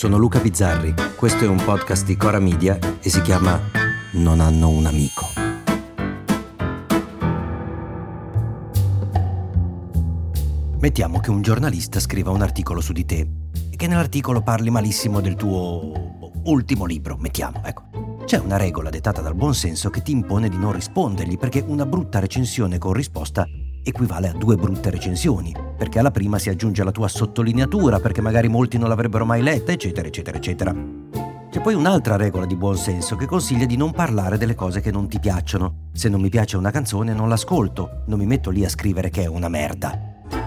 sono Luca Bizzarri, questo è un podcast di Cora Media e si chiama Non hanno un amico. Mettiamo che un giornalista scriva un articolo su di te e che nell'articolo parli malissimo del tuo ultimo libro, mettiamo, ecco. C'è una regola dettata dal buonsenso che ti impone di non rispondergli perché una brutta recensione con risposta equivale a due brutte recensioni, perché alla prima si aggiunge la tua sottolineatura, perché magari molti non l'avrebbero mai letta, eccetera, eccetera, eccetera. C'è poi un'altra regola di buon senso che consiglia di non parlare delle cose che non ti piacciono. Se non mi piace una canzone non l'ascolto, non mi metto lì a scrivere che è una merda.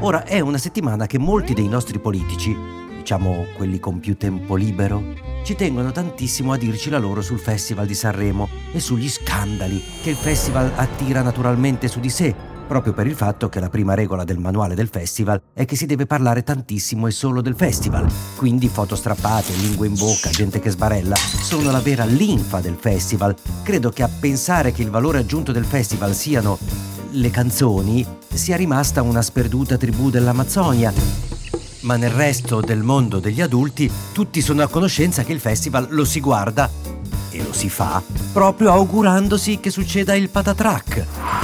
Ora è una settimana che molti dei nostri politici, diciamo quelli con più tempo libero, ci tengono tantissimo a dirci la loro sul Festival di Sanremo e sugli scandali che il festival attira naturalmente su di sé, proprio per il fatto che la prima regola del manuale del festival è che si deve parlare tantissimo e solo del festival. Quindi foto strappate, lingue in bocca, gente che sbarella, sono la vera linfa del festival. Credo che a pensare che il valore aggiunto del festival siano le canzoni sia rimasta una sperduta tribù dell'Amazzonia. Ma nel resto del mondo degli adulti tutti sono a conoscenza che il festival lo si guarda e lo si fa proprio augurandosi che succeda il patatrack.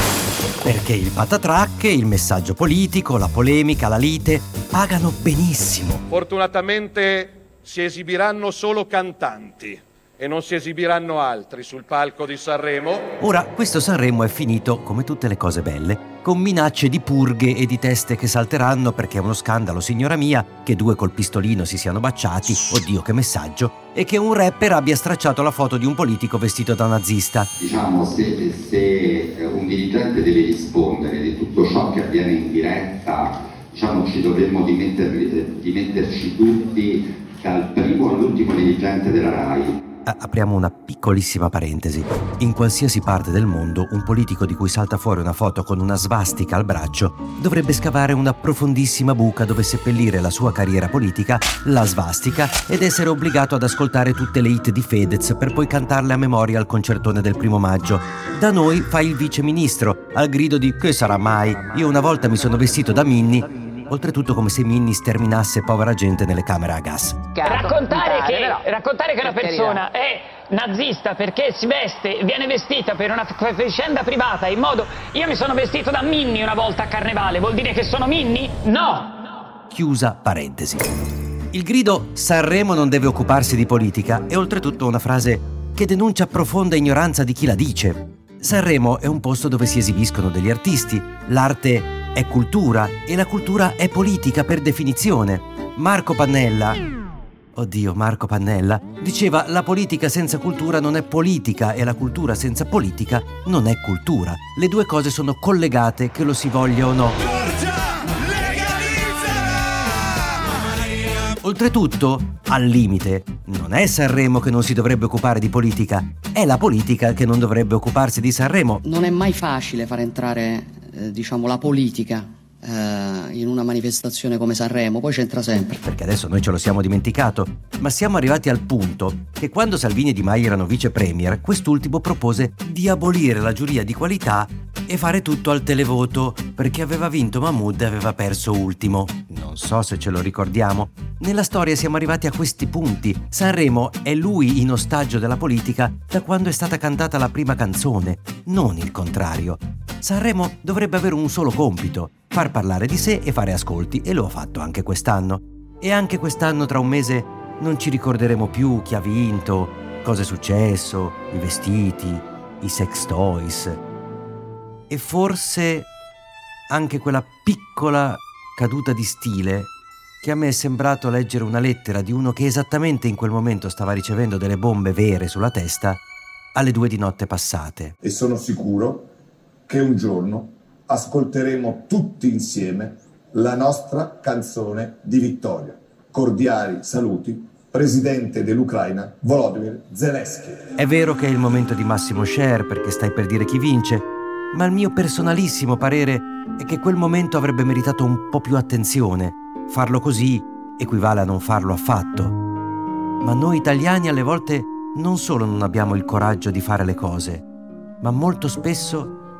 Perché il patatrack, il messaggio politico, la polemica, la lite pagano benissimo. Fortunatamente si esibiranno solo cantanti e non si esibiranno altri sul palco di Sanremo. Ora, questo Sanremo è finito, come tutte le cose belle, con minacce di purghe e di teste che salteranno perché è uno scandalo, signora mia, che due col pistolino si siano baciati, oddio che messaggio, e che un rapper abbia stracciato la foto di un politico vestito da nazista. Diciamo, se, se un dirigente deve rispondere di tutto ciò che avviene in diretta, diciamo, ci dovremmo dimetterci tutti dal primo all'ultimo dirigente della RAI apriamo una piccolissima parentesi. In qualsiasi parte del mondo un politico di cui salta fuori una foto con una svastica al braccio dovrebbe scavare una profondissima buca dove seppellire la sua carriera politica, la svastica, ed essere obbligato ad ascoltare tutte le hit di Fedez per poi cantarle a memoria al concertone del primo maggio. Da noi fa il vice ministro, al grido di che sarà mai? Io una volta mi sono vestito da Minnie oltretutto come se Minnie sterminasse povera gente nelle camere a gas. Raccontare che, raccontare che una persona è nazista perché si veste, viene vestita per una vicenda privata in modo... Io mi sono vestito da Minnie una volta a Carnevale, vuol dire che sono Minnie? No! Chiusa parentesi. Il grido Sanremo non deve occuparsi di politica è oltretutto una frase che denuncia profonda ignoranza di chi la dice. Sanremo è un posto dove si esibiscono degli artisti, l'arte è cultura e la cultura è politica per definizione. Marco Pannella, oddio Marco Pannella, diceva la politica senza cultura non è politica e la cultura senza politica non è cultura. Le due cose sono collegate che lo si voglia o no. Oltretutto, al limite, non è Sanremo che non si dovrebbe occupare di politica, è la politica che non dovrebbe occuparsi di Sanremo. Non è mai facile far entrare eh, diciamo, la politica eh, in una manifestazione come Sanremo, poi c'entra sempre. Perché adesso noi ce lo siamo dimenticato, ma siamo arrivati al punto che quando Salvini e Di Maio erano vice premier, quest'ultimo propose di abolire la giuria di qualità e fare tutto al televoto, perché aveva vinto Mahmood e aveva perso ultimo. Non so se ce lo ricordiamo. Nella storia siamo arrivati a questi punti. Sanremo è lui in ostaggio della politica da quando è stata cantata la prima canzone, non il contrario. Sanremo dovrebbe avere un solo compito, far parlare di sé e fare ascolti, e lo ha fatto anche quest'anno. E anche quest'anno, tra un mese, non ci ricorderemo più chi ha vinto, cosa è successo, i vestiti, i sex toys. E forse anche quella piccola caduta di stile che a me è sembrato leggere una lettera di uno che esattamente in quel momento stava ricevendo delle bombe vere sulla testa alle due di notte passate. E sono sicuro che un giorno ascolteremo tutti insieme la nostra canzone di vittoria. Cordiali saluti, presidente dell'Ucraina Volodymyr Zelensky. È vero che è il momento di massimo share perché stai per dire chi vince, ma il mio personalissimo parere è che quel momento avrebbe meritato un po' più attenzione. Farlo così equivale a non farlo affatto. Ma noi italiani alle volte non solo non abbiamo il coraggio di fare le cose, ma molto spesso